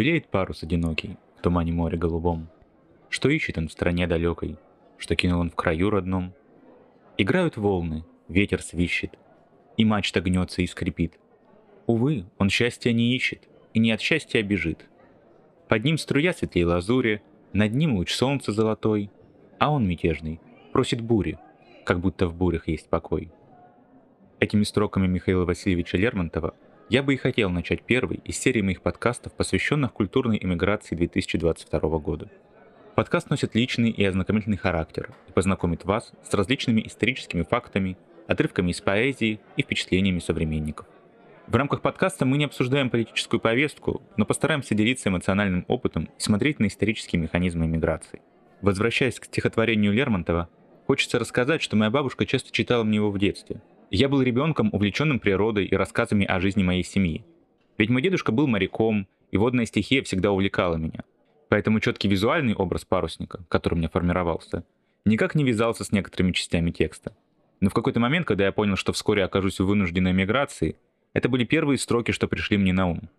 Белеет парус одинокий в тумане моря голубом. Что ищет он в стране далекой, что кинул он в краю родном? Играют волны, ветер свищет, и мачта гнется и скрипит. Увы, он счастья не ищет, и не от счастья бежит. Под ним струя светлей лазури, над ним луч солнца золотой, а он мятежный, просит бури, как будто в бурях есть покой. Этими строками Михаила Васильевича Лермонтова я бы и хотел начать первый из серии моих подкастов, посвященных культурной эмиграции 2022 года. Подкаст носит личный и ознакомительный характер и познакомит вас с различными историческими фактами, отрывками из поэзии и впечатлениями современников. В рамках подкаста мы не обсуждаем политическую повестку, но постараемся делиться эмоциональным опытом и смотреть на исторические механизмы эмиграции. Возвращаясь к стихотворению Лермонтова, хочется рассказать, что моя бабушка часто читала мне его в детстве – я был ребенком, увлеченным природой и рассказами о жизни моей семьи. Ведь мой дедушка был моряком, и водная стихия всегда увлекала меня. Поэтому четкий визуальный образ парусника, который у меня формировался, никак не вязался с некоторыми частями текста. Но в какой-то момент, когда я понял, что вскоре окажусь в вынужденной миграции, это были первые строки, что пришли мне на ум.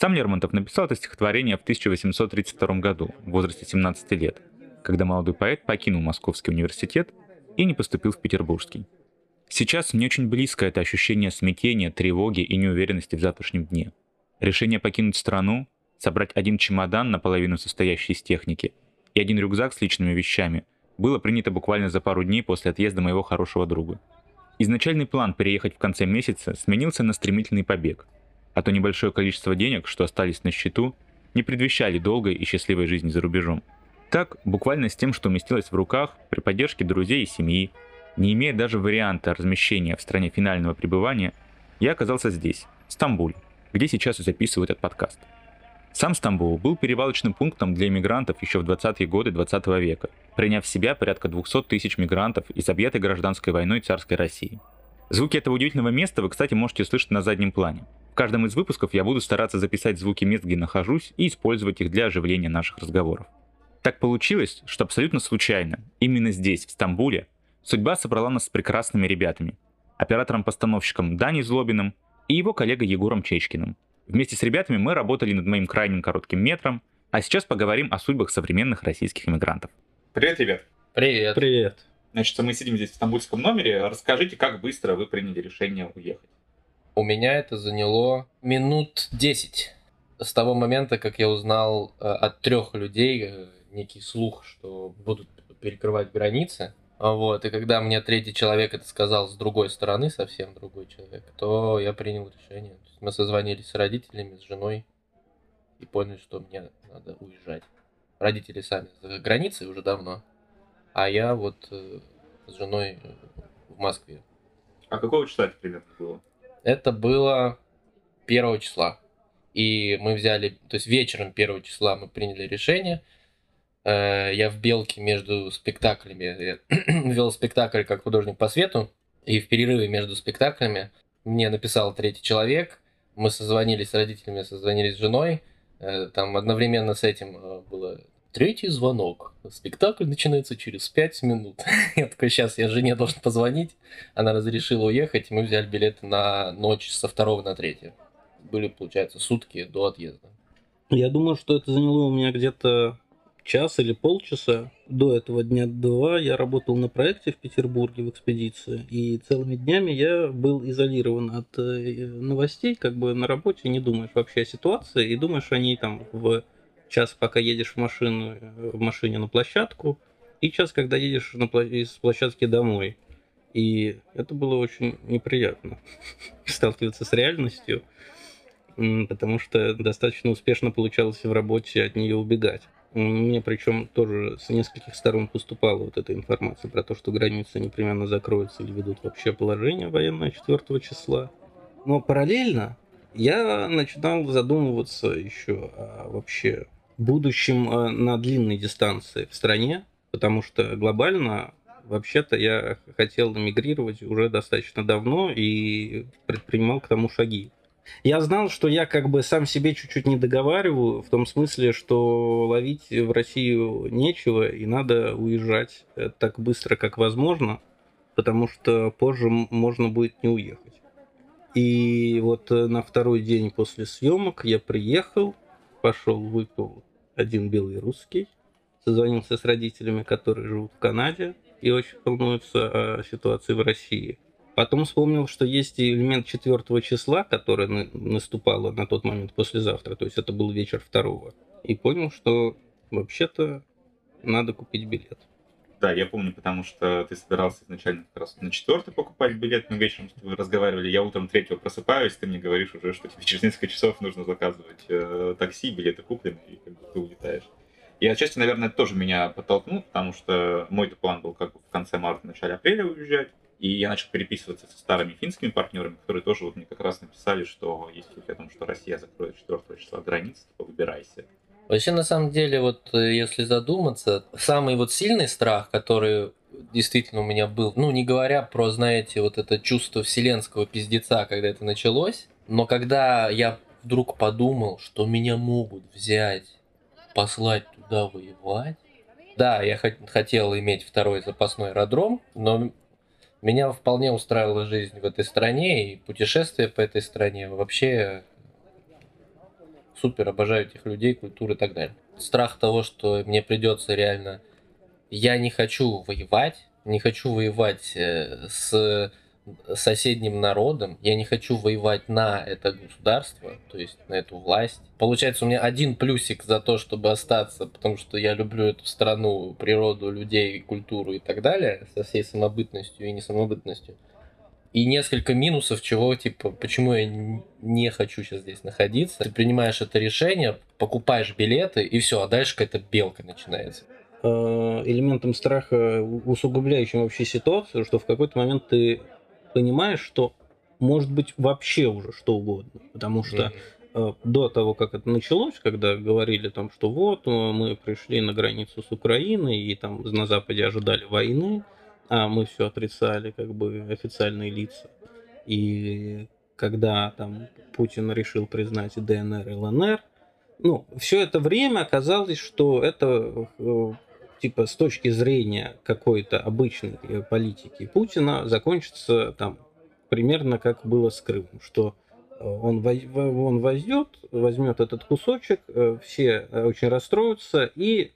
Сам Лермонтов написал это стихотворение в 1832 году, в возрасте 17 лет, когда молодой поэт покинул Московский университет и не поступил в Петербургский. Сейчас мне очень близко это ощущение смятения, тревоги и неуверенности в завтрашнем дне. Решение покинуть страну, собрать один чемодан, наполовину состоящий из техники, и один рюкзак с личными вещами, было принято буквально за пару дней после отъезда моего хорошего друга. Изначальный план переехать в конце месяца сменился на стремительный побег, а то небольшое количество денег, что остались на счету, не предвещали долгой и счастливой жизни за рубежом. Так, буквально с тем, что уместилось в руках, при поддержке друзей и семьи, не имея даже варианта размещения в стране финального пребывания, я оказался здесь, в Стамбуле, где сейчас и записываю этот подкаст. Сам Стамбул был перевалочным пунктом для иммигрантов еще в 20-е годы 20 века, приняв в себя порядка 200 тысяч мигрантов из объятой гражданской войной царской России. Звуки этого удивительного места вы, кстати, можете слышать на заднем плане. В каждом из выпусков я буду стараться записать звуки мест, где нахожусь, и использовать их для оживления наших разговоров. Так получилось, что абсолютно случайно, именно здесь, в Стамбуле, Судьба собрала нас с прекрасными ребятами. Оператором-постановщиком Даней Злобиным и его коллегой Егором Чечкиным. Вместе с ребятами мы работали над моим крайним коротким метром, а сейчас поговорим о судьбах современных российских иммигрантов. Привет, ребят. Привет. Привет. Значит, мы сидим здесь в стамбульском номере. Расскажите, как быстро вы приняли решение уехать? У меня это заняло минут 10. С того момента, как я узнал э, от трех людей э, некий слух, что будут перекрывать границы, вот, и когда мне третий человек это сказал с другой стороны, совсем другой человек, то я принял решение. Мы созвонились с родителями, с женой и поняли, что мне надо уезжать. Родители сами за границей уже давно, а я вот э, с женой э, в Москве. А какого числа это примерно было? Это было первого числа. И мы взяли, то есть вечером первого числа мы приняли решение – я в Белке между спектаклями вел спектакль как художник по свету, и в перерыве между спектаклями мне написал третий человек, мы созвонились с родителями, созвонились с женой, э, там одновременно с этим э, было третий звонок, спектакль начинается через пять минут. я такой, сейчас я жене должен позвонить, она разрешила уехать, и мы взяли билеты на ночь со второго на третье. Были, получается, сутки до отъезда. Я думаю, что это заняло у меня где-то час или полчаса до этого дня два я работал на проекте в Петербурге в экспедиции, и целыми днями я был изолирован от э, новостей, как бы на работе не думаешь вообще о ситуации, и думаешь о ней там в час, пока едешь в машину, в машине на площадку, и час, когда едешь на, из площадки домой. И это было очень неприятно сталкиваться с реальностью, потому что достаточно успешно получалось в работе от нее убегать. Мне причем тоже с нескольких сторон поступала вот эта информация про то, что границы непременно закроются или ведут вообще положение военное 4 числа. Но параллельно я начинал задумываться еще о вообще будущем э, на длинной дистанции в стране, потому что глобально вообще-то я хотел эмигрировать уже достаточно давно и предпринимал к тому шаги. Я знал, что я как бы сам себе чуть-чуть не договариваю, в том смысле, что ловить в Россию нечего, и надо уезжать э, так быстро, как возможно, потому что позже можно будет не уехать. И вот э, на второй день после съемок я приехал, пошел, выпил один белый русский, созвонился с родителями, которые живут в Канаде и очень волнуются о ситуации в России. Потом вспомнил, что есть элемент четвертого числа, который наступало на тот момент послезавтра, то есть это был вечер второго. И понял, что вообще-то надо купить билет. Да, я помню, потому что ты собирался изначально как раз на четвертый покупать билет, но вечером вы разговаривали, я утром третьего просыпаюсь, ты мне говоришь уже, что тебе через несколько часов нужно заказывать э, такси, билеты куплены, и как бы ты улетаешь. И отчасти, наверное, это тоже меня подтолкнул, потому что мой план был как бы в конце марта, начале апреля уезжать. И я начал переписываться со старыми финскими партнерами, которые тоже вот мне как раз написали, что есть слухи о том, что Россия закроет 4 числа границы, типа выбирайся. Вообще, на самом деле, вот э, если задуматься, самый вот сильный страх, который действительно у меня был, ну, не говоря про, знаете, вот это чувство вселенского пиздеца, когда это началось, но когда я вдруг подумал, что меня могут взять послать туда воевать. Да, я хотел иметь второй запасной аэродром, но меня вполне устраивала жизнь в этой стране и путешествия по этой стране. Вообще супер, обожаю этих людей, культуру и так далее. Страх того, что мне придется реально... Я не хочу воевать, не хочу воевать э, с соседним народом, я не хочу воевать на это государство, то есть на эту власть. Получается, у меня один плюсик за то, чтобы остаться, потому что я люблю эту страну, природу, людей, культуру и так далее, со всей самобытностью и несамобытностью. И несколько минусов, чего, типа, почему я не хочу сейчас здесь находиться. Ты принимаешь это решение, покупаешь билеты, и все, а дальше какая-то белка начинается э, элементом страха, усугубляющим вообще ситуацию, что в какой-то момент ты понимаешь, что может быть вообще уже что угодно. Потому что э, до того, как это началось, когда говорили там, что вот э, мы пришли на границу с Украиной и там на Западе ожидали войны, а мы все отрицали, как бы официальные лица. И когда там Путин решил признать ДНР и ЛНР, ну, все это время оказалось, что это э, типа с точки зрения какой-то обычной э, политики Путина закончится там примерно как было с Крымом, что э, он, он возьмет, возьмет этот кусочек, э, все очень расстроятся и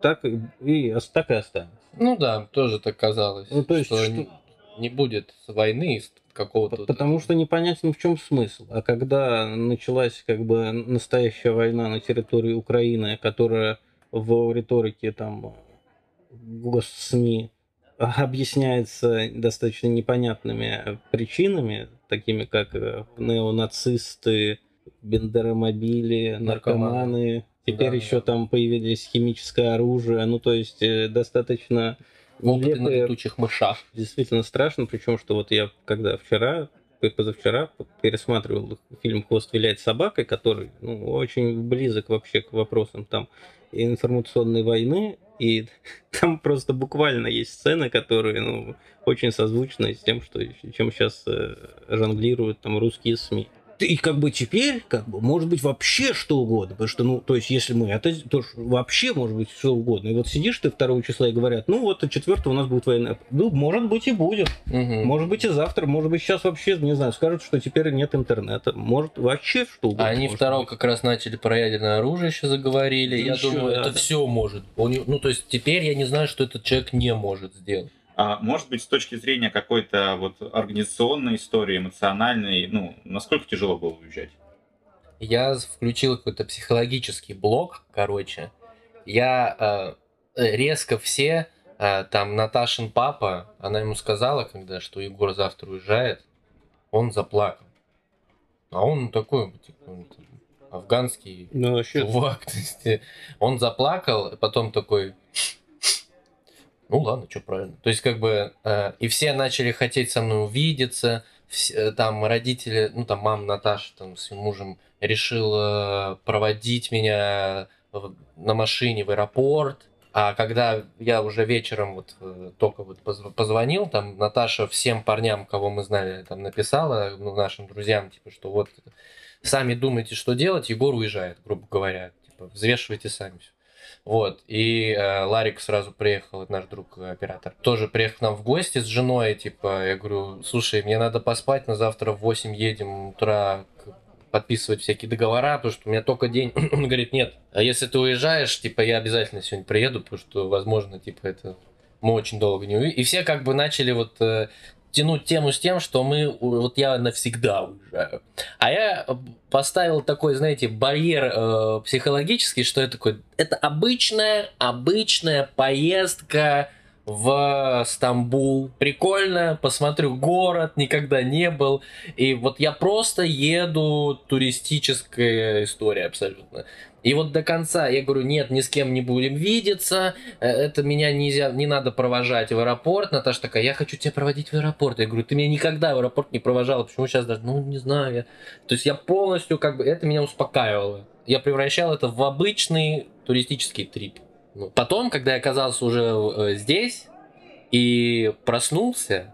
так и, и так и останется. Ну да, тоже так казалось. Ну, то есть, что, что... Не, будет войны какого-то. Потому что непонятен в чем смысл. А когда началась как бы настоящая война на территории Украины, которая в риторике там госсми объясняется достаточно непонятными причинами, такими как э, неонацисты, бендеромобили, наркоманы. Теперь да, еще да. там появились химическое оружие. Ну, то есть э, достаточно Опыты нелепые. на летучих мышах. Действительно страшно, причем, что вот я когда вчера позавчера пересматривал фильм «Хвост виляет собакой», который ну, очень близок вообще к вопросам там информационной войны, и там просто буквально есть сцены, которые ну, очень созвучны с тем, что, чем сейчас э, жонглируют там русские СМИ и как бы теперь, как бы, может быть вообще что угодно, потому что, ну, то есть, если мы это, то вообще может быть что угодно. И вот сидишь ты 2 числа и говорят, ну, вот 4 у нас будет война. Ну, может быть и будет. Угу. Может быть и завтра, может быть сейчас вообще, не знаю, скажут, что теперь нет интернета. Может вообще что угодно. А они второго как раз начали про ядерное оружие еще заговорили. И я еще, думаю, да, это да. все может. Ну, то есть, теперь я не знаю, что этот человек не может сделать. А может быть, с точки зрения какой-то вот организационной истории, эмоциональной, ну, насколько тяжело было уезжать? Я включил какой-то психологический блок, короче. Я э, резко все, э, там, Наташин папа, она ему сказала, когда, что Егор завтра уезжает, он заплакал. А он такой, типа, афганский ну, чувак. То есть, он заплакал, потом такой, ну ладно, что правильно. То есть как бы э, и все начали хотеть со мной увидеться, все, э, там родители, ну там мама Наташа там с мужем решила проводить меня на машине в аэропорт. А когда я уже вечером вот э, только вот позвонил, там Наташа всем парням, кого мы знали, там написала, ну, нашим друзьям, типа, что вот сами думайте, что делать, Егор уезжает, грубо говоря. Типа, взвешивайте сами все. Вот. И э, Ларик сразу приехал, наш друг оператор. Тоже приехал к нам в гости с женой. Типа, я говорю, слушай, мне надо поспать, на завтра в 8 едем утра подписывать всякие договора, потому что у меня только день. Он говорит, нет, а если ты уезжаешь, типа, я обязательно сегодня приеду, потому что, возможно, типа, это мы очень долго не увидим. И все как бы начали вот э, тянуть тему с тем, что мы, вот я навсегда уезжаю. А я поставил такой, знаете, барьер э, психологический, что это такое, это обычная, обычная поездка в Стамбул. Прикольно, посмотрю город, никогда не был. И вот я просто еду, туристическая история абсолютно. И вот до конца я говорю, нет, ни с кем не будем видеться, э, это меня нельзя, не надо провожать в аэропорт. Наташа такая, я хочу тебя проводить в аэропорт. Я говорю, ты меня никогда в аэропорт не провожала, почему сейчас даже, ну, не знаю. Я... То есть я полностью, как бы, это меня успокаивало. Я превращал это в обычный туристический трип. Ну, потом, когда я оказался уже э, здесь и проснулся,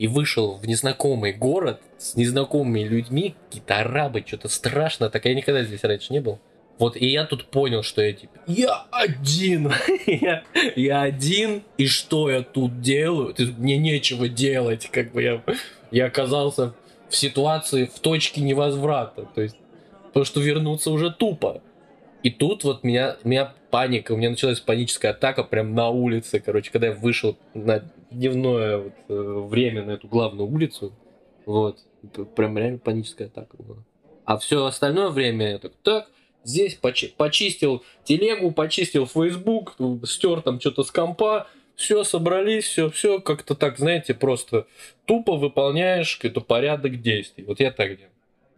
и вышел в незнакомый город с незнакомыми людьми, какие-то арабы, что-то страшно, так я никогда здесь раньше не был. Вот и я тут понял, что я типа, я один, я, я один, и что я тут делаю? Мне нечего делать, как бы я, я оказался в ситуации, в точке невозврата, то есть, потому что вернуться уже тупо. И тут вот меня, меня паника, у меня началась паническая атака прям на улице, короче, когда я вышел на дневное вот, э, время на эту главную улицу, вот, прям реально паническая атака была. А все остальное время я так, так, Здесь почи почистил телегу, почистил Facebook, стер там что-то с компа, все, собрались, все, все, как-то так, знаете, просто тупо выполняешь какой-то порядок действий. Вот я так делаю.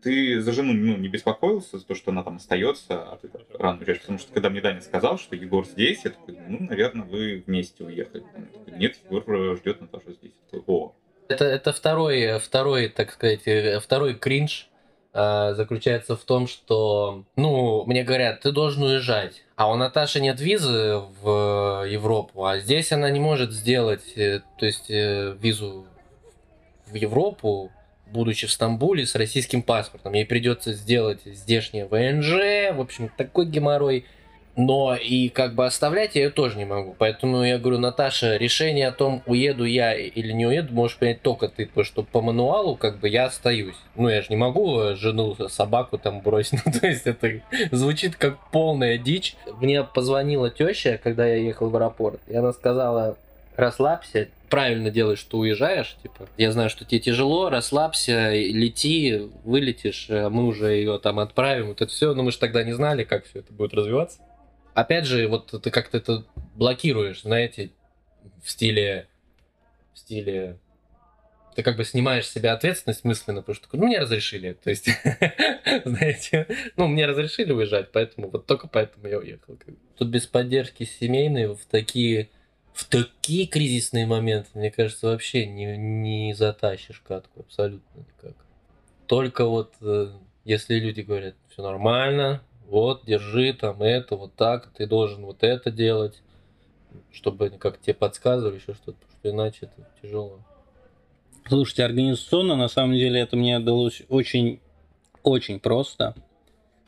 Ты за жену ну, не беспокоился за то, что она там остается, а ты рано уезжаешь? Потому что когда мне Даня сказал, что Егор здесь, я такой, ну, наверное, вы вместе уехали. Такой, Нет, Егор ждет Наташу здесь. Такой, О. Это, это второй, второй, так сказать, э, второй кринж Э, заключается в том, что, ну, мне говорят, ты должен уезжать. А у Наташи нет визы в Европу, а здесь она не может сделать, э, то есть э, визу в Европу, будучи в Стамбуле с российским паспортом. Ей придется сделать здешнее ВНЖ, в общем, такой геморрой. Но и как бы оставлять я ее тоже не могу. Поэтому я говорю, Наташа, решение о том, уеду я или не уеду, можешь принять только ты, потому что по мануалу как бы я остаюсь. Ну, я же не могу жену, собаку там бросить. Ну, то есть это звучит как полная дичь. Мне позвонила теща, когда я ехал в аэропорт, и она сказала, расслабься, правильно делаешь, что уезжаешь, типа, я знаю, что тебе тяжело, расслабься, лети, вылетишь, а мы уже ее там отправим, вот это все, но мы же тогда не знали, как все это будет развиваться опять же, вот ты как-то это блокируешь, знаете, в стиле, в стиле, ты как бы снимаешь с себя ответственность мысленно, потому что ну, мне разрешили, то есть, знаете, ну, мне разрешили уезжать, поэтому, вот только поэтому я уехал. Тут без поддержки семейной в такие, в такие кризисные моменты, мне кажется, вообще не, не затащишь катку, абсолютно никак. Только вот, э, если люди говорят, все нормально, вот, держи там это, вот так, ты должен вот это делать, чтобы они как тебе подсказывали еще что-то, что иначе это тяжело. Слушайте, организационно на самом деле это мне далось очень, очень просто,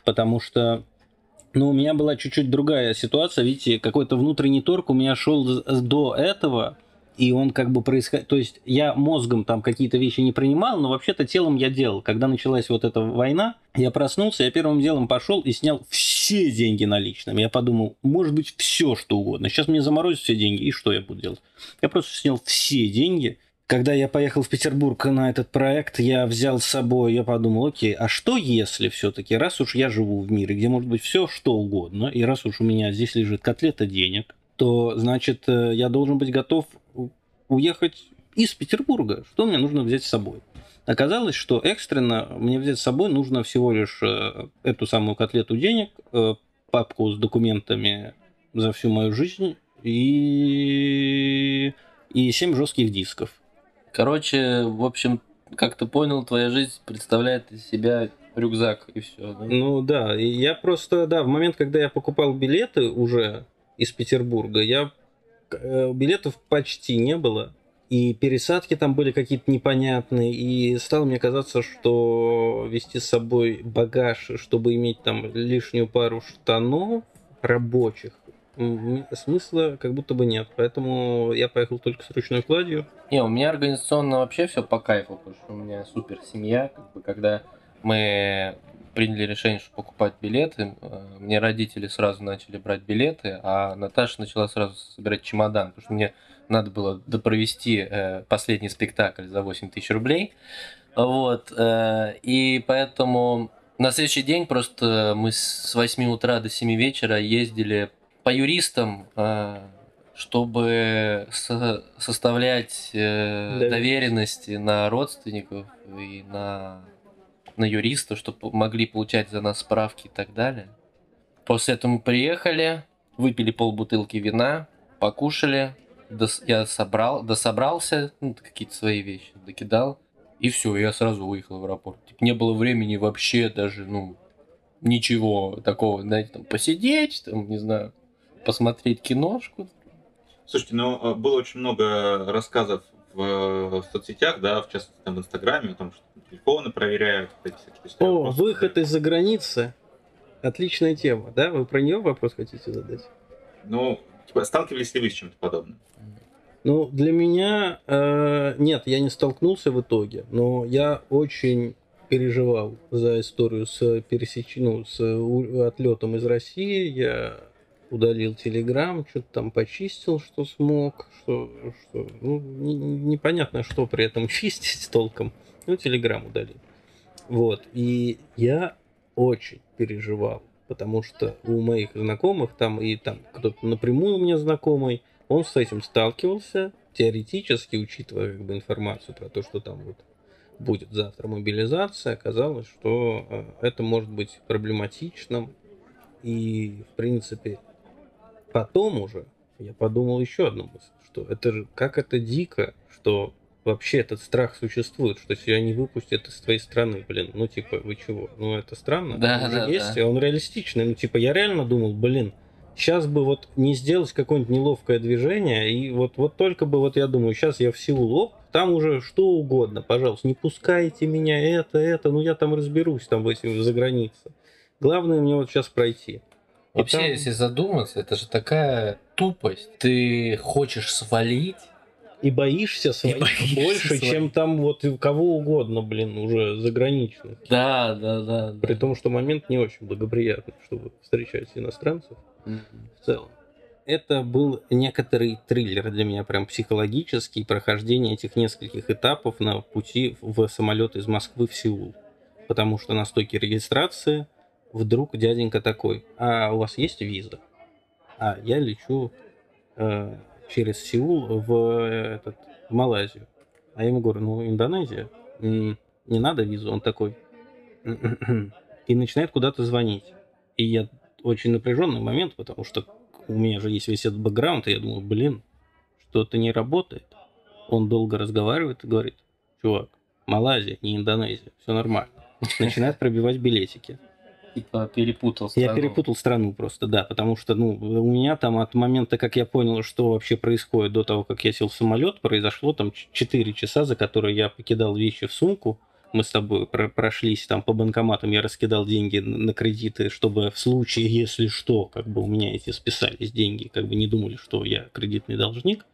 потому что ну, у меня была чуть-чуть другая ситуация, видите, какой-то внутренний торг у меня шел до этого, и он как бы происходит... То есть я мозгом там какие-то вещи не принимал, но вообще-то телом я делал. Когда началась вот эта война, я проснулся, я первым делом пошел и снял все деньги наличными. Я подумал, может быть, все что угодно. Сейчас мне заморозят все деньги, и что я буду делать? Я просто снял все деньги, когда я поехал в Петербург на этот проект, я взял с собой, я подумал, окей, а что если все-таки, раз уж я живу в мире, где может быть все что угодно, и раз уж у меня здесь лежит котлета денег, то значит э, я должен быть готов уехать из Петербурга. Что мне нужно взять с собой? Оказалось, что экстренно мне взять с собой нужно всего лишь э, эту самую котлету денег, э, папку с документами за всю мою жизнь и, и 7 жестких дисков. Короче, в общем, как ты понял, твоя жизнь представляет из себя рюкзак и все. Да? Ну да, я просто, да, в момент, когда я покупал билеты уже из Петербурга, я билетов почти не было. И пересадки там были какие-то непонятные. И стало мне казаться, что вести с собой багаж, чтобы иметь там лишнюю пару штанов рабочих, смысла как будто бы нет. Поэтому я поехал только с ручной кладью. Не, у меня организационно вообще все по кайфу, потому что у меня супер семья, как бы, когда мы приняли решение, что покупать билеты. Э, мне родители сразу начали брать билеты, а Наташа начала сразу собирать чемодан, потому что мне надо было допровести э, последний спектакль за 8 тысяч рублей. Вот. Э, и поэтому на следующий день просто мы с 8 утра до 7 вечера ездили по юристам, чтобы со составлять доверенности на родственников и на, на юристов, чтобы могли получать за нас справки и так далее. После этого мы приехали, выпили полбутылки вина, покушали, дос, я собрал, дособрался, ну, какие-то свои вещи докидал, и все, я сразу выехал в аэропорт. Типа, не было времени вообще даже, ну, ничего такого, знаете, там, посидеть, там, не знаю, посмотреть киношку, Слушайте, ну, э, было очень много рассказов в, в соцсетях, да, в частности, там, в Инстаграме, о том, что телефоны проверяют. Эти О, вопросы. выход из-за границы. Отличная тема, да? Вы про нее вопрос хотите задать? Ну, типа, сталкивались ли вы с чем-то подобным? Ну, для меня э, нет, я не столкнулся в итоге, но я очень переживал за историю с пересеч... ну, с отлетом из России. Я удалил Телеграм, что-то там почистил, что смог, что, что ну, не, непонятно, что при этом чистить толком. Ну, Телеграм удалил. Вот. И я очень переживал, потому что у моих знакомых там и там кто-то напрямую у меня знакомый, он с этим сталкивался, теоретически, учитывая как бы информацию про то, что там вот будет завтра мобилизация, оказалось, что э, это может быть проблематичным. И, в принципе, потом уже я подумал еще одну мысль, что это же как это дико, что вообще этот страх существует, что тебя не выпустят из твоей страны, блин, ну типа вы чего, ну это странно, да, он да, есть, да. он реалистичный, ну типа я реально думал, блин, сейчас бы вот не сделать какое-нибудь неловкое движение, и вот, вот только бы вот я думаю, сейчас я в Сеул, оп, там уже что угодно, пожалуйста, не пускайте меня, это, это, ну я там разберусь там в этим за границей. Главное мне вот сейчас пройти. Вообще, там... если задуматься, это же такая тупость. Ты хочешь свалить, и боишься свалить боишься больше, свалить. чем там вот кого угодно, блин, уже заграничных. Да, да, да. При да. том, что момент не очень благоприятный, чтобы встречать иностранцев mm-hmm. в целом. Это был некоторый триллер для меня, прям психологический, прохождение этих нескольких этапов на пути в самолет из Москвы в Сеул. Потому что на стойке регистрации вдруг дяденька такой, а у вас есть виза? А я лечу э, через Сеул в, этот, в Малайзию. А я ему говорю, ну, Индонезия, не надо визу. Он такой, и начинает куда-то звонить. И я очень напряженный момент, потому что у меня же есть весь этот бэкграунд, и я думаю, блин, что-то не работает. Он долго разговаривает и говорит, чувак, Малайзия, не Индонезия, все нормально. Начинает пробивать билетики типа перепутал страну. Я перепутал страну просто, да, потому что, ну, у меня там от момента, как я понял, что вообще происходит до того, как я сел в самолет, произошло там 4 часа, за которые я покидал вещи в сумку, мы с тобой про прошлись там по банкоматам, я раскидал деньги на кредиты, чтобы в случае, если что, как бы у меня эти списались деньги, как бы не думали, что я кредитный должник.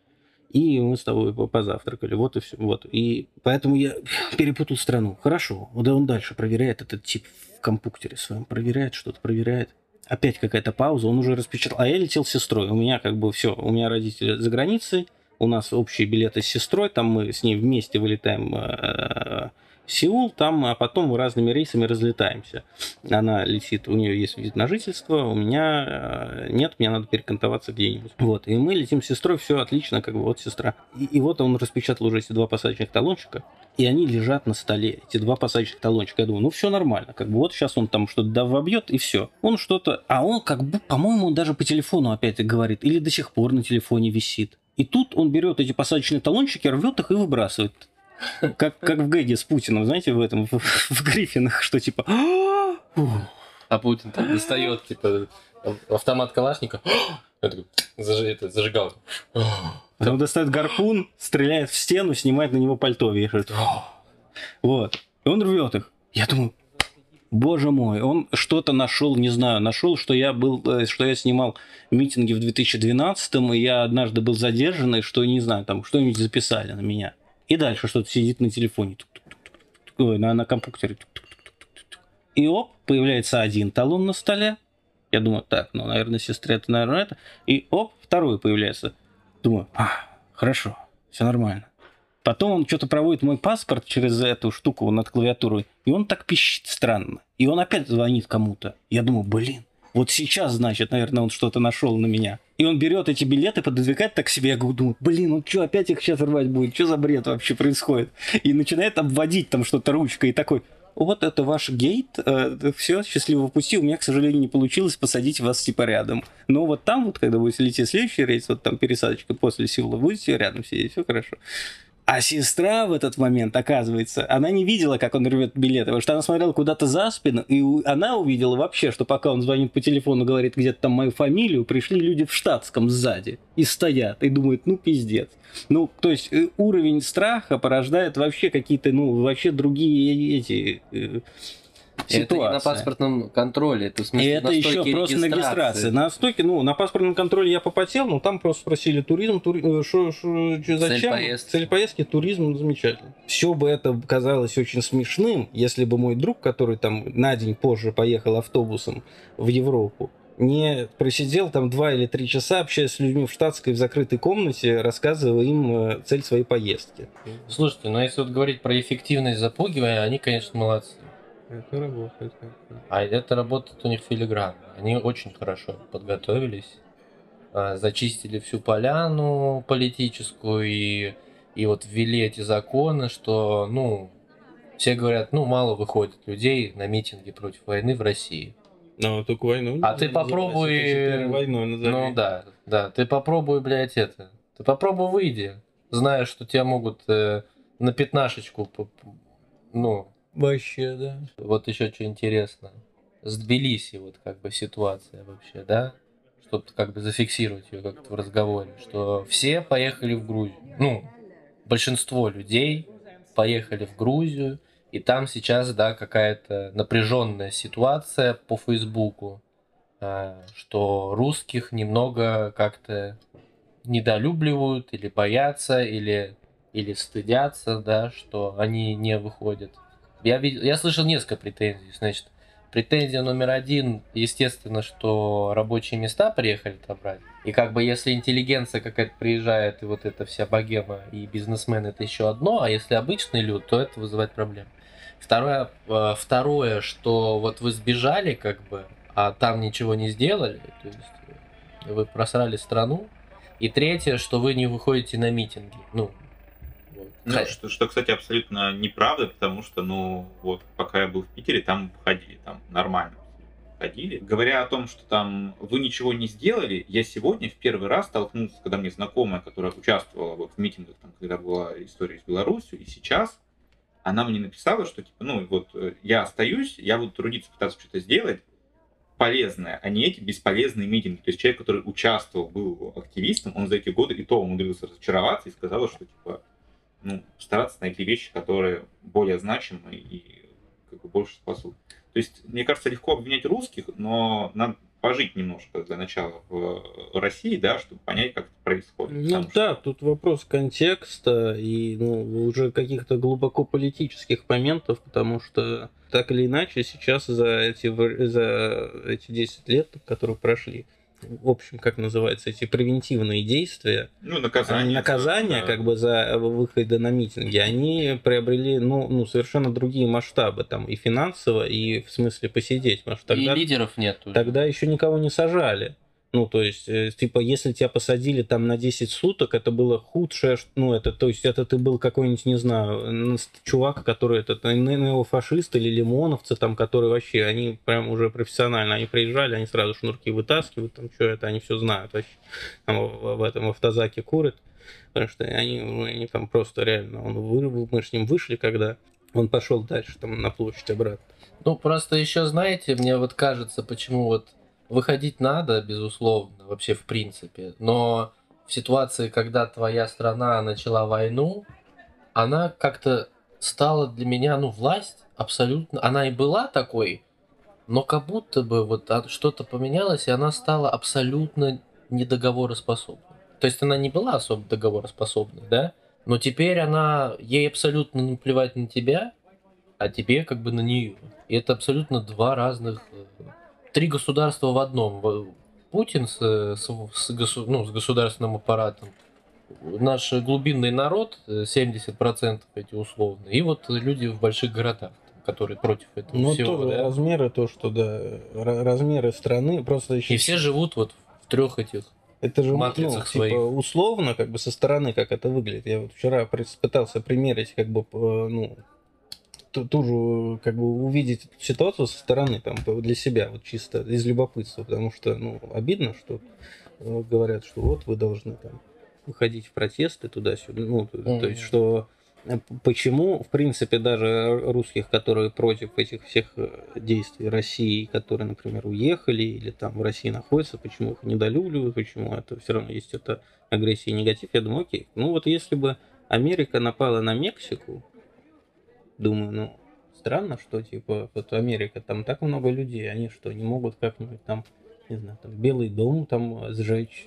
И мы с тобой позавтракали. Вот и все. Вот. И поэтому я перепутал страну. Хорошо. Да он дальше проверяет этот тип компьютере своем, проверяет что-то, проверяет. Опять какая-то пауза, он уже распечатал. А я летел с сестрой. У меня как бы все, у меня родители за границей, у нас общие билеты с сестрой, там мы с ней вместе вылетаем э, Сеул, там, а потом разными рейсами разлетаемся. Она летит, у нее есть вид на жительство, у меня э, нет, мне надо перекантоваться где-нибудь. Вот, и мы летим с сестрой, все отлично, как бы вот сестра. И, и вот он распечатал уже эти два посадочных талончика, и они лежат на столе, эти два посадочных талончика. Я думаю, ну все нормально, как бы вот сейчас он там что-то вобьет, и все. Он что-то, а он как бы, по-моему, даже по телефону опять говорит, или до сих пор на телефоне висит. И тут он берет эти посадочные талончики, рвет их и выбрасывает. Как, как в Гэге с Путиным, знаете, в этом, в, в Гриффинах, что типа... А Путин там достает, типа, автомат Калашника, это, зажигалку. Потом достает гарпун, стреляет в стену, снимает на него пальто, вешает. Вот. И он рвет их. Я думаю, боже мой, он что-то нашел, не знаю, нашел, что я был, э, что я снимал митинги в 2012 и я однажды был задержан, и что, не знаю, там что-нибудь записали на меня. И дальше что-то сидит на телефоне, на, на компьютере. И оп, появляется один талон на столе. Я думаю, так, ну, наверное, сестре это, наверное, это. И оп, второй появляется. Думаю, а, хорошо, все нормально. Потом он что-то проводит мой паспорт через эту штуку над клавиатурой, и он так пищит странно. И он опять звонит кому-то. Я думаю, блин, вот сейчас, значит, наверное, он что-то нашел на меня. И он берет эти билеты, пододвигает так себе. Я думаю, блин, он что, опять их сейчас рвать будет? Что за бред вообще происходит? И начинает обводить там что-то ручкой. И такой, вот это ваш гейт, э, все, счастливо пути, у меня, к сожалению, не получилось посадить вас типа рядом. Но вот там вот, когда будете лететь следующий рейс, вот там пересадочка после Сеула, будете рядом сидеть, все хорошо. А сестра в этот момент, оказывается, она не видела, как он рвет билеты, потому что она смотрела куда-то за спину, и она увидела вообще, что пока он звонит по телефону, говорит где-то там мою фамилию, пришли люди в штатском сзади и стоят, и думают, ну пиздец. Ну, то есть э, уровень страха порождает вообще какие-то, ну, вообще другие эти э, ситуация. Это не на паспортном контроле, это в смысле И это еще просто на регистрации. На стойке, ну, на паспортном контроле я попотел, но там просто спросили туризм, тури... Э, шо, шо, зачем? Цель поездки. Цель поездки, туризм, замечательно. Все бы это казалось очень смешным, если бы мой друг, который там на день позже поехал автобусом в Европу, не просидел там два или три часа, общаясь с людьми в штатской в закрытой комнате, рассказывая им э, цель своей поездки. Слушайте, ну если вот говорить про эффективность запугивания, они, конечно, молодцы. Это работает. А это работает у них филигранно. Они очень хорошо подготовились, а, зачистили всю поляну политическую и, и вот ввели эти законы, что, ну, все говорят, ну, мало выходит людей на митинги против войны в России. Ну, только войну. А ты попробуй... Войной назови. Ну да, да, ты попробуй, блядь, это. Ты попробуй выйди, зная, что тебя могут э, на пятнашечку, ну, Вообще, да. Вот еще что интересно. С Тбилиси вот как бы ситуация вообще, да? Чтобы как бы зафиксировать ее как-то в разговоре, что все поехали в Грузию. Ну, большинство людей поехали в Грузию, и там сейчас, да, какая-то напряженная ситуация по Фейсбуку, а, что русских немного как-то недолюбливают или боятся, или, или стыдятся, да, что они не выходят. Я, видел, я слышал несколько претензий. Значит, претензия номер один, естественно, что рабочие места приехали отобрать. И как бы если интеллигенция какая-то приезжает, и вот эта вся богема, и бизнесмен это еще одно, а если обычный люд, то это вызывает проблемы. Второе, э, второе, что вот вы сбежали, как бы, а там ничего не сделали, то есть вы просрали страну. И третье, что вы не выходите на митинги. Ну, ну, что, что, кстати, абсолютно неправда, потому что, ну, вот, пока я был в Питере, там ходили, там нормально ходили. Говоря о том, что там вы ничего не сделали, я сегодня в первый раз столкнулся, когда мне знакомая, которая участвовала вот в митингах, там, когда была история с Беларусью, и сейчас она мне написала, что, типа, ну, вот, э, я остаюсь, я буду трудиться, пытаться что-то сделать, полезное, а не эти бесполезные митинги. То есть человек, который участвовал, был активистом, он за эти годы и то умудрился разочароваться и сказал, что, типа, ну, стараться найти вещи, которые более значимые и как бы больше спасут. То есть, мне кажется, легко обвинять русских, но надо пожить немножко для начала в России, да, чтобы понять, как это происходит. Ну что... да, тут вопрос контекста и ну, уже каких-то глубоко политических моментов, потому что так или иначе сейчас за эти, за эти 10 лет, которые прошли, в общем, как называется, эти превентивные действия, ну, наказание, наказания да. как бы за выходы на митинги, они приобрели ну, ну, совершенно другие масштабы, там и финансово, и в смысле посидеть. Потому что тогда, и лидеров нет. Уже. Тогда еще никого не сажали. Ну, то есть, э, типа, если тебя посадили там на 10 суток, это было худшее, ну, это, то есть, это ты был какой-нибудь, не знаю, чувак, который, это, неофашист или лимоновцы, там, которые вообще, они прям уже профессионально, они приезжали, они сразу шнурки вытаскивают, там, что это, они все знают вообще, там, в, в этом автозаке курят, потому что они, ну, они там просто реально, он вы, мы с ним вышли, когда он пошел дальше, там, на площадь обратно. Ну, просто еще, знаете, мне вот кажется, почему вот Выходить надо, безусловно, вообще в принципе. Но в ситуации, когда твоя страна начала войну, она как-то стала для меня, ну, власть абсолютно... Она и была такой, но как будто бы вот что-то поменялось, и она стала абсолютно недоговороспособной. То есть она не была особо договороспособной, да? Но теперь она, ей абсолютно наплевать на тебя, а тебе как бы на нее. И это абсолютно два разных, э, три государства в одном. Путин с, с, с госу- ну, с государственным аппаратом, наш глубинный народ, э, 70% эти условно, и вот люди в больших городах, которые против этого Ну, всего. то да. размеры, то, что, да, ра- размеры страны, просто еще... И все живут вот в трех этих. Это же ну, матрицах типа, своих. условно, как бы со стороны, как это выглядит. Я вот вчера пытался примерить, как бы, п- ну, ту, ту же, как бы увидеть эту ситуацию со стороны, там, для себя, вот чисто из любопытства, потому что, ну, обидно, что э, говорят, что вот вы должны там выходить в протесты туда-сюда, ну, то, то есть, что э, Почему, в принципе, даже русских, которые против этих всех э, действий России, которые, например, уехали или там в России находятся, почему их недолюбливают, почему это все равно есть это агрессия и негатив, я думаю, окей. Ну вот если бы Америка напала на Мексику, думаю, ну, странно, что, типа, вот Америка, там так много людей, они что, не могут как-нибудь там, не знаю, там, Белый дом там э, сжечь,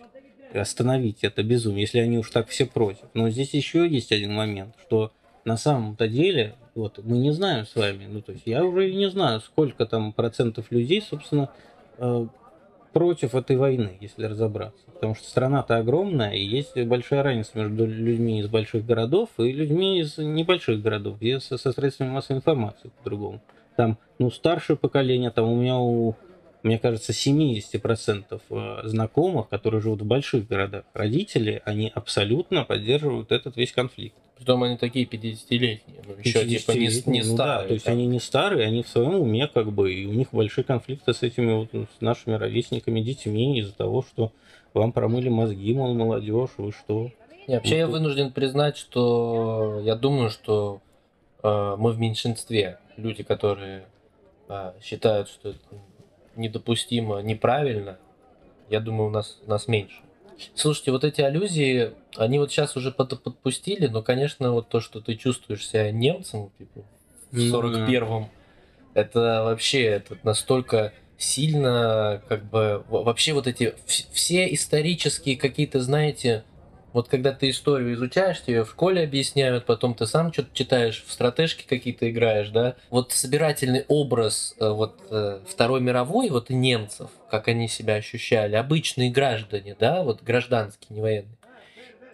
остановить это безумие, если они уж так все против. Но здесь еще есть один момент, что на самом-то деле, вот, мы не знаем с вами, ну, то есть я уже не знаю, сколько там процентов людей, собственно, э, против этой войны, если разобраться. Потому что страна-то огромная, и есть большая разница между людьми из больших городов и людьми из небольших городов, где со, со средствами массовой информации по-другому. Там, ну, старшее поколение, там у меня у мне кажется, 70% э, знакомых, которые живут в больших городах, родители, они абсолютно поддерживают этот весь конфликт. Притом они такие 50-летние, ну еще типа не, 50-летние, не ну да, старые. то есть они не старые, они в своем уме как бы, и у них большие конфликты с этими вот, ну, с нашими ровесниками, детьми из-за того, что вам промыли мозги, мол, молодежь, вы что? Не, вообще Ну, я тут- вынужден признать, что я думаю, что э, мы в меньшинстве. Люди, которые э, считают, что это недопустимо, неправильно, я думаю, у нас, у нас меньше. Слушайте, вот эти аллюзии, они вот сейчас уже под- подпустили, но, конечно, вот то, что ты чувствуешь себя немцем, типа, в Ну да. 41-м, это вообще это настолько сильно, как бы, во- вообще вот эти, вс- все исторические какие-то, знаете, вот когда ты историю изучаешь, тебе в школе объясняют, потом ты сам что-то читаешь, в стратежки какие-то играешь, да, вот собирательный образ э, вот э, Второй мировой, вот и немцев, как они себя ощущали, обычные граждане, да, вот гражданские, не военные,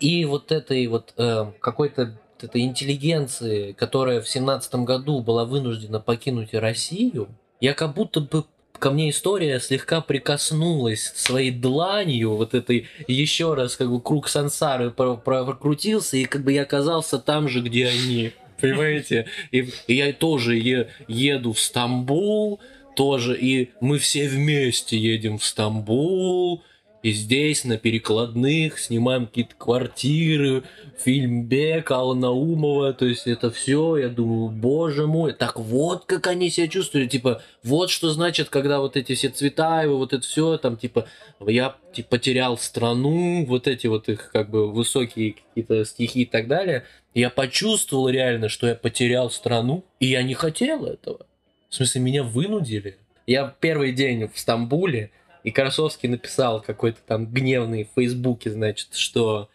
и вот этой вот э, какой-то этой интеллигенции, которая в семнадцатом году была вынуждена покинуть Россию, я как будто бы ко мне история слегка прикоснулась своей дланью, вот этой еще раз как бы круг сансары про- про- прокрутился, и как бы я оказался там же, где они. Понимаете? И, и я тоже е- еду в Стамбул, тоже, и мы все вместе едем в Стамбул, и здесь на перекладных снимаем какие-то квартиры, фильм Бек, Алла Наумова, то есть это все, я думаю, боже мой, так вот как они себя чувствуют, типа, вот что значит, когда вот эти все Цветаевы, вот это все, там, типа, я типа, потерял страну, вот эти вот их, как бы, высокие какие-то стихи и так далее, я почувствовал реально, что я потерял страну, и я не хотел этого. В смысле, меня вынудили. Я первый день в Стамбуле, и Красовский написал какой-то там гневный в Фейсбуке, значит, что,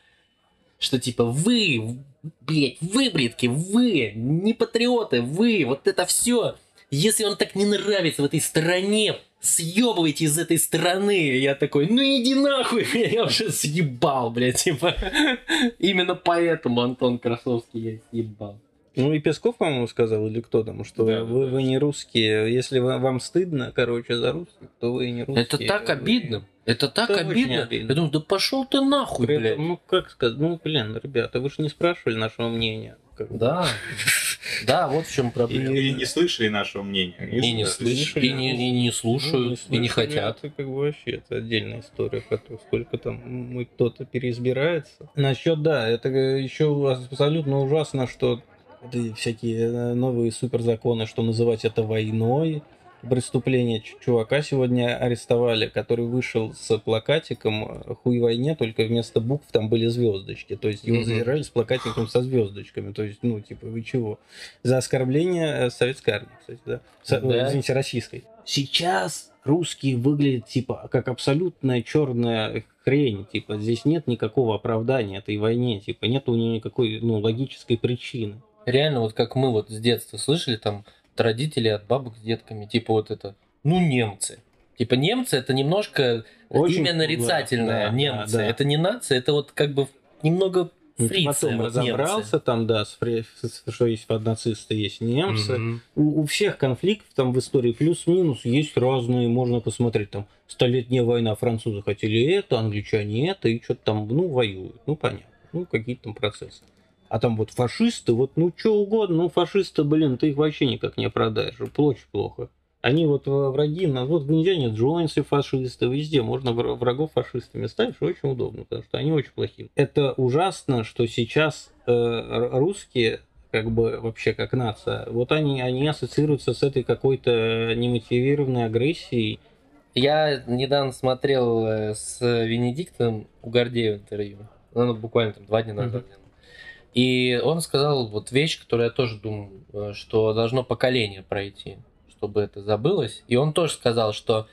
что типа вы, блядь, вы, блядки, вы, не патриоты, вы, вот это все. Если вам так не нравится в этой стране, съебывайте из этой страны. Я такой, ну иди нахуй, я уже съебал, блядь, типа. Именно поэтому Антон Красовский я съебал. Ну и Песков, по-моему, сказал, или кто там, что Да, вы, да. вы не русские. Если ва- вам стыдно, короче, за русских, то вы не русские. Это так Вы- обидно. Это так Это обидно. обидно. Я думаю, да пошел ты нахуй, При блядь. этом, ну как сказать, ну блин, ребята, вы же не спрашивали нашего мнения. Да. Да, вот в чем проблема. Или не слышали нашего мнения. И не слышат, и не, и не Ну, слушают, и не слышали, хотят. Это как бы вообще это отдельная история, которая сколько там мы кто-то переизбирается. Насчет, да, это еще абсолютно ужасно, что всякие э, новые суперзаконы, что называть это войной. Преступление чувака сегодня арестовали, который вышел с плакатиком э, «Хуй войне», только вместо букв там были звездочки. То есть его задержали с плакатиком со звездочками. То есть, ну, типа, вы чего? За оскорбление э, советской армии, кстати, да? Со- Да. Извините, российской. Сейчас русские выглядят, типа, как абсолютная черная хрень. Типа, здесь нет никакого оправдания этой войне. Типа, нет у нее никакой, ну, логической причины. Реально вот как мы вот с детства слышали там от родителей, от бабок с детками, типа вот это, ну немцы. Типа немцы это немножко Очень имя нарицательное, да, немцы. да, да. Это не нация, это вот как бы немного Ну, фрицы. Потом разобрался там, да, с фри- что есть нацисты, есть немцы. немцы. Мгм. У, у всех конфликтов там в истории плюс-минус есть разные, можно посмотреть, там, столетняя война, французы хотели это, англичане это, и что-то там, ну, воюют, ну, понятно, ну, какие-то там процессы. А там вот фашисты, вот, ну, что угодно, ну, фашисты, блин, ты их вообще никак не оправдаешь, очень плохо. Они вот в- враги, на- вот в Индиане Джонсе фашисты, везде можно вра- врагов фашистами ставишь, очень удобно, потому что они очень плохие. Это ужасно, что сейчас э, русские, как бы вообще как нация, вот они, они ассоциируются с этой какой-то немотивированной агрессией. Я недавно смотрел э, с Венедиктом у Гордеева интервью. Ну, буквально там два дня назад. И он сказал вот вещь, которую я тоже думаю, э, что должно поколение пройти, чтобы это забылось. И он тоже сказал, что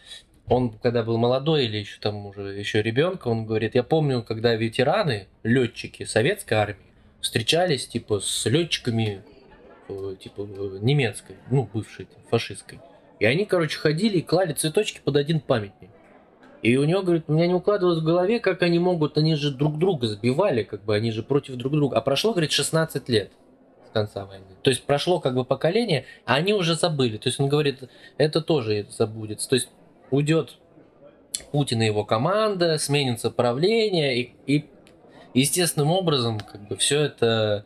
он, когда был молодой или еще там уже еще ребенка, он говорит, я помню, когда ветераны, летчики советской армии встречались типа с летчиками э, типа э, немецкой, ну бывшей фашистской. И они, короче, ходили и клали цветочки под один памятник. И у него, говорит, у меня не укладывалось в голове, как они могут, они же друг друга сбивали, как бы, они же против друг друга. А прошло, говорит, 16 лет с конца войны. То есть прошло как бы поколение, а они уже забыли. То есть он говорит, это тоже забудется. То есть уйдет Путин и его команда, сменится правление, и, и естественным образом как бы все это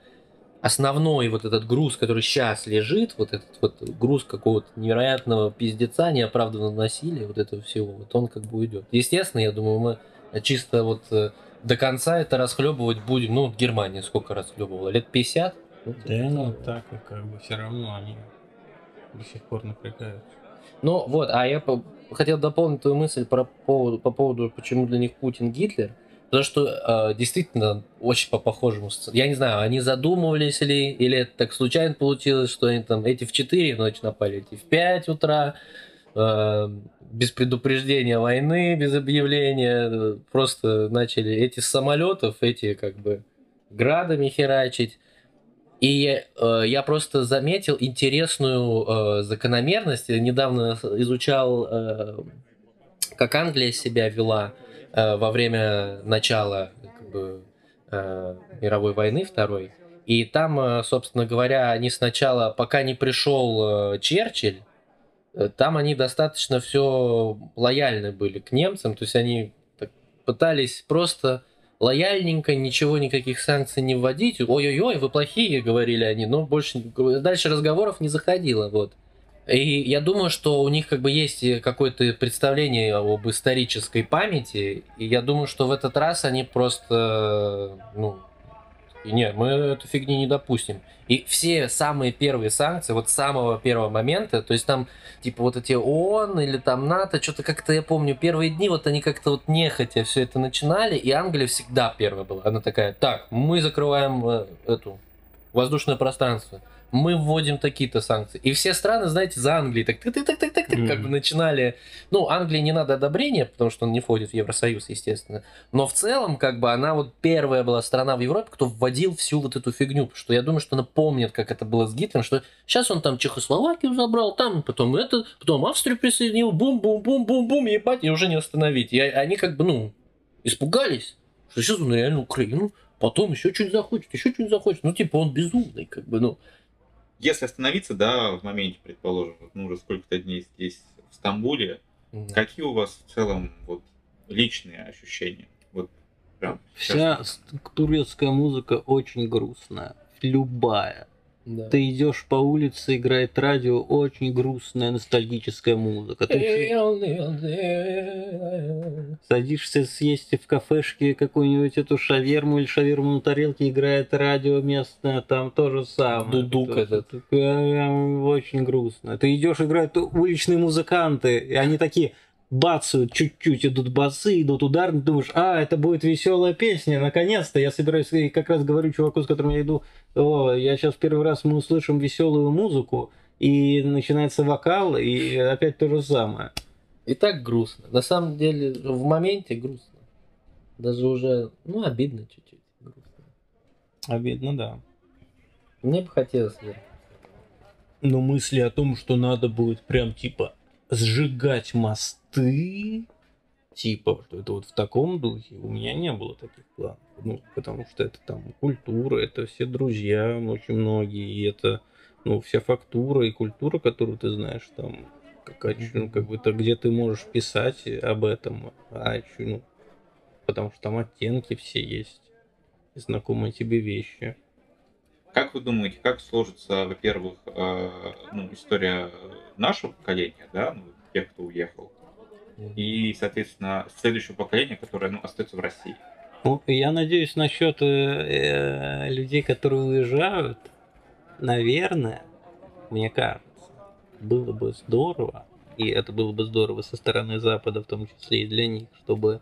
основной вот этот груз, который сейчас лежит, вот этот вот груз какого-то невероятного пиздеца, неоправданного насилия, вот этого всего, вот он как бы уйдет. Естественно, я думаю, мы чисто вот э, до конца это расхлебывать будем. Ну, Германия сколько расхлебывала? Лет 50? Ну, Да, ну так, и как бы все равно они до сих пор напрягают. Ну вот, а я по- хотел дополнить твою мысль про поводу, по поводу, почему для них Путин Гитлер. Потому что э, действительно очень по похожему. Я не знаю, они задумывались ли, или это так случайно получилось, что они там эти в 4 ночи напали, эти в 5 утра, э, без предупреждения войны, без объявления, э, просто начали эти с самолетов, эти как бы градами херачить. И э, я просто заметил интересную э, закономерность. Я недавно изучал, э, как Англия себя вела во время начала как бы, э, мировой войны второй. И там, э, собственно говоря, они сначала, пока не пришел э, Черчилль, э, там они достаточно все лояльны были к немцам. То есть они пытались просто лояльненько, ничего, никаких санкций не вводить. Ой-ой-ой, вы плохие, говорили они, но больше дальше разговоров не заходило. Вот. И я думаю, что у них как бы есть какое-то представление об исторической памяти, и я думаю, что в этот раз они просто, ну, и нет, мы эту фигню не допустим. И все самые первые санкции, вот с самого первого момента, то есть там, типа, вот эти ООН или там НАТО, что-то как-то, я помню, первые дни вот они как-то вот нехотя все это начинали, и Англия всегда первая была. Она такая, так, мы закрываем э, эту воздушное пространство, мы вводим такие-то санкции. И все страны, знаете, за Англией так так так так так так, так как бы начинали. Ну, Англии не надо одобрения, потому что он не входит в Евросоюз, естественно. Но в целом, как бы, она вот первая была страна в Европе, кто вводил всю вот эту фигню. Потому что я думаю, что она помнит, как это было с Гитлером, что сейчас он там Чехословакию забрал, там потом это, потом Австрию присоединил, бум-бум-бум-бум-бум, ебать, и уже не остановить. И они как бы, ну, испугались, что сейчас он реально Украину, потом еще что-нибудь захочет, еще что-нибудь захочет. Ну, типа, он безумный, как бы, ну. Если остановиться, да, в моменте, предположим, вот мы уже сколько-то дней здесь, в Стамбуле, какие у вас в целом вот личные ощущения? Вот прям Вся турецкая музыка очень грустная. Любая. Да. Ты идешь по улице, играет радио, очень грустная ностальгическая музыка. Ты садишься съесть в кафешке какую-нибудь эту шаверму или шаверму на тарелке, играет радио местное, там то же самое. Дудук Это- этот. Очень грустно. Ты идешь, играют уличные музыканты, и они такие бацают чуть-чуть, идут басы, идут ударные, думаешь, а, это будет веселая песня, наконец-то, я собираюсь, и как раз говорю чуваку, с которым я иду, о, я сейчас первый раз мы услышим веселую музыку, и начинается вокал, и опять то же самое. И так грустно. На самом деле, в моменте грустно. Даже уже, ну, обидно чуть-чуть. Грустно. Обидно, да. Мне бы хотелось верить. Но мысли о том, что надо будет прям типа сжигать мосты, типа, что это вот в таком духе, у меня не было таких планов. Ну, потому что это там культура, это все друзья, очень многие, и это, ну, вся фактура и культура, которую ты знаешь, там, как, ну, как бы то, где ты можешь писать об этом, а, ну, потому что там оттенки все есть, знакомые тебе вещи. Как вы думаете, как сложится, во-первых, э, ну, история нашего поколения, да, ну, тех, кто уехал, и, соответственно, следующего поколения, которое ну, остается в России? Ну, я надеюсь, насчет э, э, людей, которые уезжают, наверное, мне кажется, было бы здорово, и это было бы здорово со стороны Запада, в том числе и для них, чтобы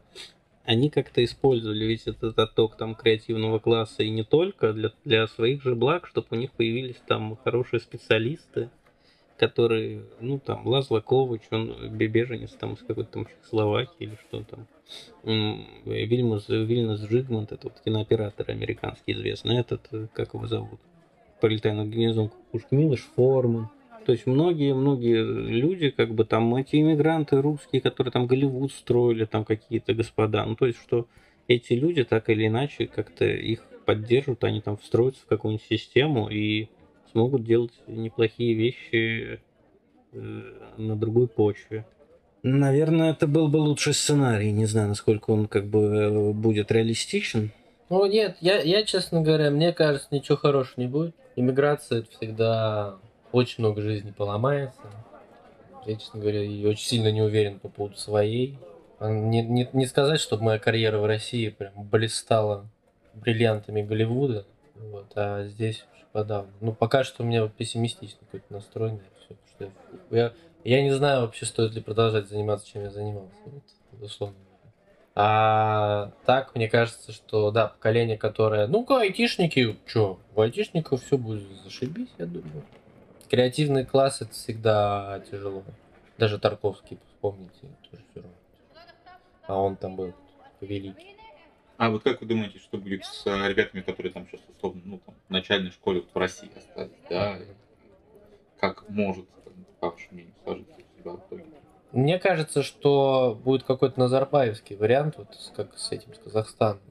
они как-то использовали весь этот отток там креативного класса и не только для, для своих же благ, чтобы у них появились там хорошие специалисты, которые, ну там, Лазло Ковач, он беженец там из какой-то там Чехословакии или что там. Вильмас, Вильнас Жигмонт, это вот кинооператор американский известный, этот, э, как его зовут, пролетая над гнездом кукушки, Милош Форман, то есть многие-многие люди, как бы там эти иммигранты русские, которые там Голливуд строили, там какие-то господа, ну то есть что эти люди так или иначе как-то их поддержат, они там встроятся в какую-нибудь систему и смогут делать неплохие вещи э, на другой почве. Наверное, это был бы лучший сценарий. Не знаю, насколько он как бы э, будет реалистичен. Ну нет, я, я, честно говоря, мне кажется, ничего хорошего не будет. Иммиграция это всегда очень много жизни поломается. Я, честно говоря, и очень сильно не уверен по поводу своей. А не, не, не сказать, чтобы моя карьера в России прям блистала бриллиантами Голливуда, вот, а здесь подавно. Ну, пока что у меня пессимистично какой-то настроение. Все, что я, я не знаю вообще, стоит ли продолжать заниматься, чем я занимался. Вот, безусловно. А так, мне кажется, что, да, поколение, которое... Ну-ка, айтишники, что, у айтишников все будет зашибись, я думаю. Креативный класс это всегда тяжело. Даже Тарковский, вспомните, тоже все равно. А он там был великий. А вот как вы думаете, что будет с э, ребятами, которые там сейчас условно, ну, там, в начальной школе вот в России остались, да? Как может, по вашему мнению, сложиться у себя в итоге? Мне кажется, что будет какой-то Назарбаевский вариант, вот как с этим, с Казахстаном.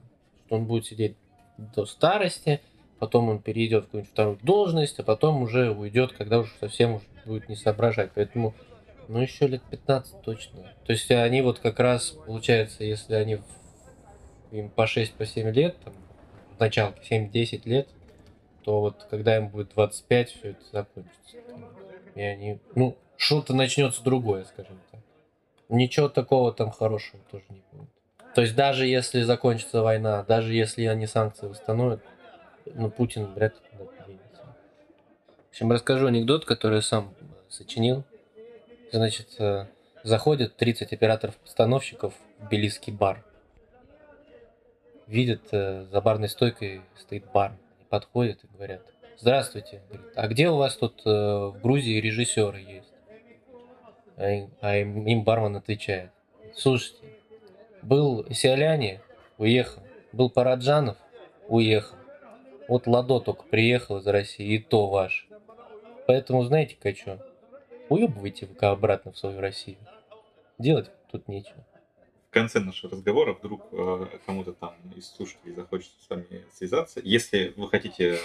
Что он будет сидеть до старости, потом он перейдет в какую-нибудь вторую должность, а потом уже уйдет, когда уже совсем уже будет не соображать. Поэтому, ну, еще лет 15 точно. То есть они вот как раз, получается, если они им по 6-7 по 7 лет, там, в началке 7-10 лет, то вот когда им будет 25, все это закончится. И они, ну, что-то начнется другое, скажем так. Ничего такого там хорошего тоже не будет. То есть даже если закончится война, даже если они санкции восстановят, ну, Путин вряд ли туда подвинется. В общем, расскажу анекдот, который сам сочинил. Значит, э, заходят 30 операторов-постановщиков в белийский бар. Видят, э, за барной стойкой стоит бар. Они подходят и говорят, здравствуйте, а где у вас тут э, в Грузии режиссеры есть? А им, им бармен отвечает, слушайте, был Сиоляне, уехал, был Параджанов, уехал. Вот Ладо только приехал из России, и то ваш. Поэтому знаете-ка что? Уебывайте вы обратно в свою Россию. Делать тут нечего. Конце нашего разговора вдруг э, кому-то там из слушателей захочется с вами связаться. Если вы хотите,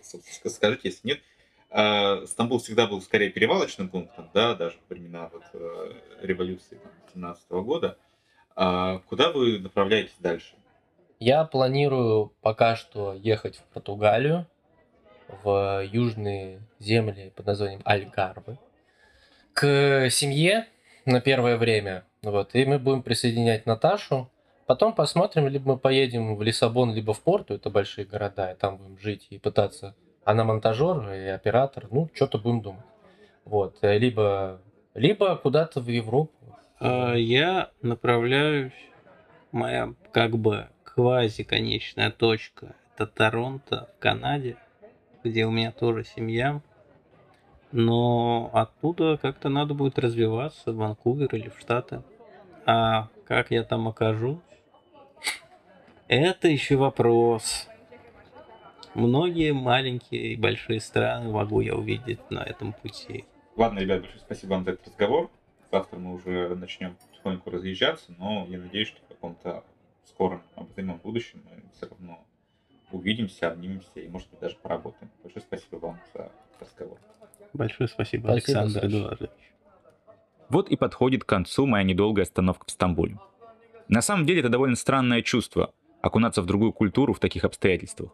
скажите, если нет. Э, Стамбул всегда был скорее перевалочным пунктом, да, даже в времена вот, э, революции 17 года. А куда вы направляетесь дальше? Я планирую пока что ехать в Португалию, в южные земли под названием Альгарвы, к семье на первое время. Вот, и мы будем присоединять Наташу. Потом посмотрим, либо мы поедем в Лиссабон, либо в Порту, это большие города, и там будем жить и пытаться. Она монтажер и оператор, ну, что-то будем думать. Вот, либо, либо куда-то в Европу. А я направляюсь, моя как бы квази-конечная точка – это Торонто в Канаде, где у меня тоже семья. Но оттуда как-то надо будет развиваться в Ванкувер или в Штаты. А как я там окажусь? Это еще вопрос. Многие маленькие и большие страны могу я увидеть на этом пути. Ладно, ребят, большое спасибо вам за этот разговор. Завтра мы уже начнем потихоньку разъезжаться, но я надеюсь, что в каком-то скором обозримом будущем мы все равно увидимся, обнимемся и, может быть, даже поработаем. Большое спасибо вам за разговор. Большое спасибо, Спасибо, Александр Саша. Эдуардович. Вот и подходит к концу моя недолгая остановка в Стамбуле. На самом деле это довольно странное чувство – окунаться в другую культуру в таких обстоятельствах.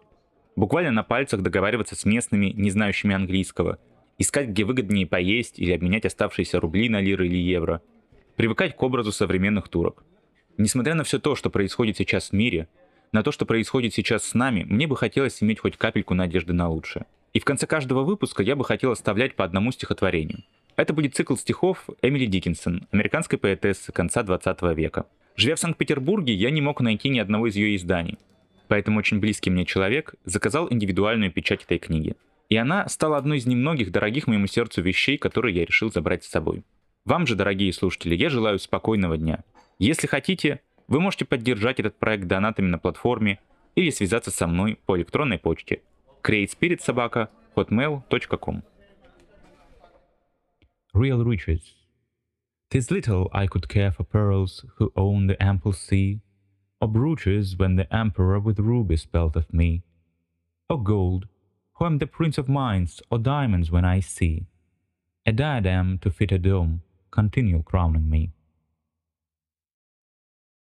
Буквально на пальцах договариваться с местными, не знающими английского, искать, где выгоднее поесть или обменять оставшиеся рубли на лиры или евро, привыкать к образу современных турок. Несмотря на все то, что происходит сейчас в мире, на то, что происходит сейчас с нами, мне бы хотелось иметь хоть капельку надежды на лучшее. И в конце каждого выпуска я бы хотел оставлять по одному стихотворению. Это будет цикл стихов Эмили Диккенсон, американской поэтессы конца 20 века. Живя в Санкт-Петербурге, я не мог найти ни одного из ее изданий. Поэтому очень близкий мне человек заказал индивидуальную печать этой книги. И она стала одной из немногих дорогих моему сердцу вещей, которые я решил забрать с собой. Вам же, дорогие слушатели, я желаю спокойного дня. Если хотите, вы можете поддержать этот проект донатами на платформе или связаться со мной по электронной почте createspiritsobaka.hotmail.com Real riches. Tis little I could care for pearls who own the ample sea, or brooches when the emperor with rubies spelt of me, or gold, who am the prince of mines, or diamonds when I see a diadem to fit a dome, continual crowning me.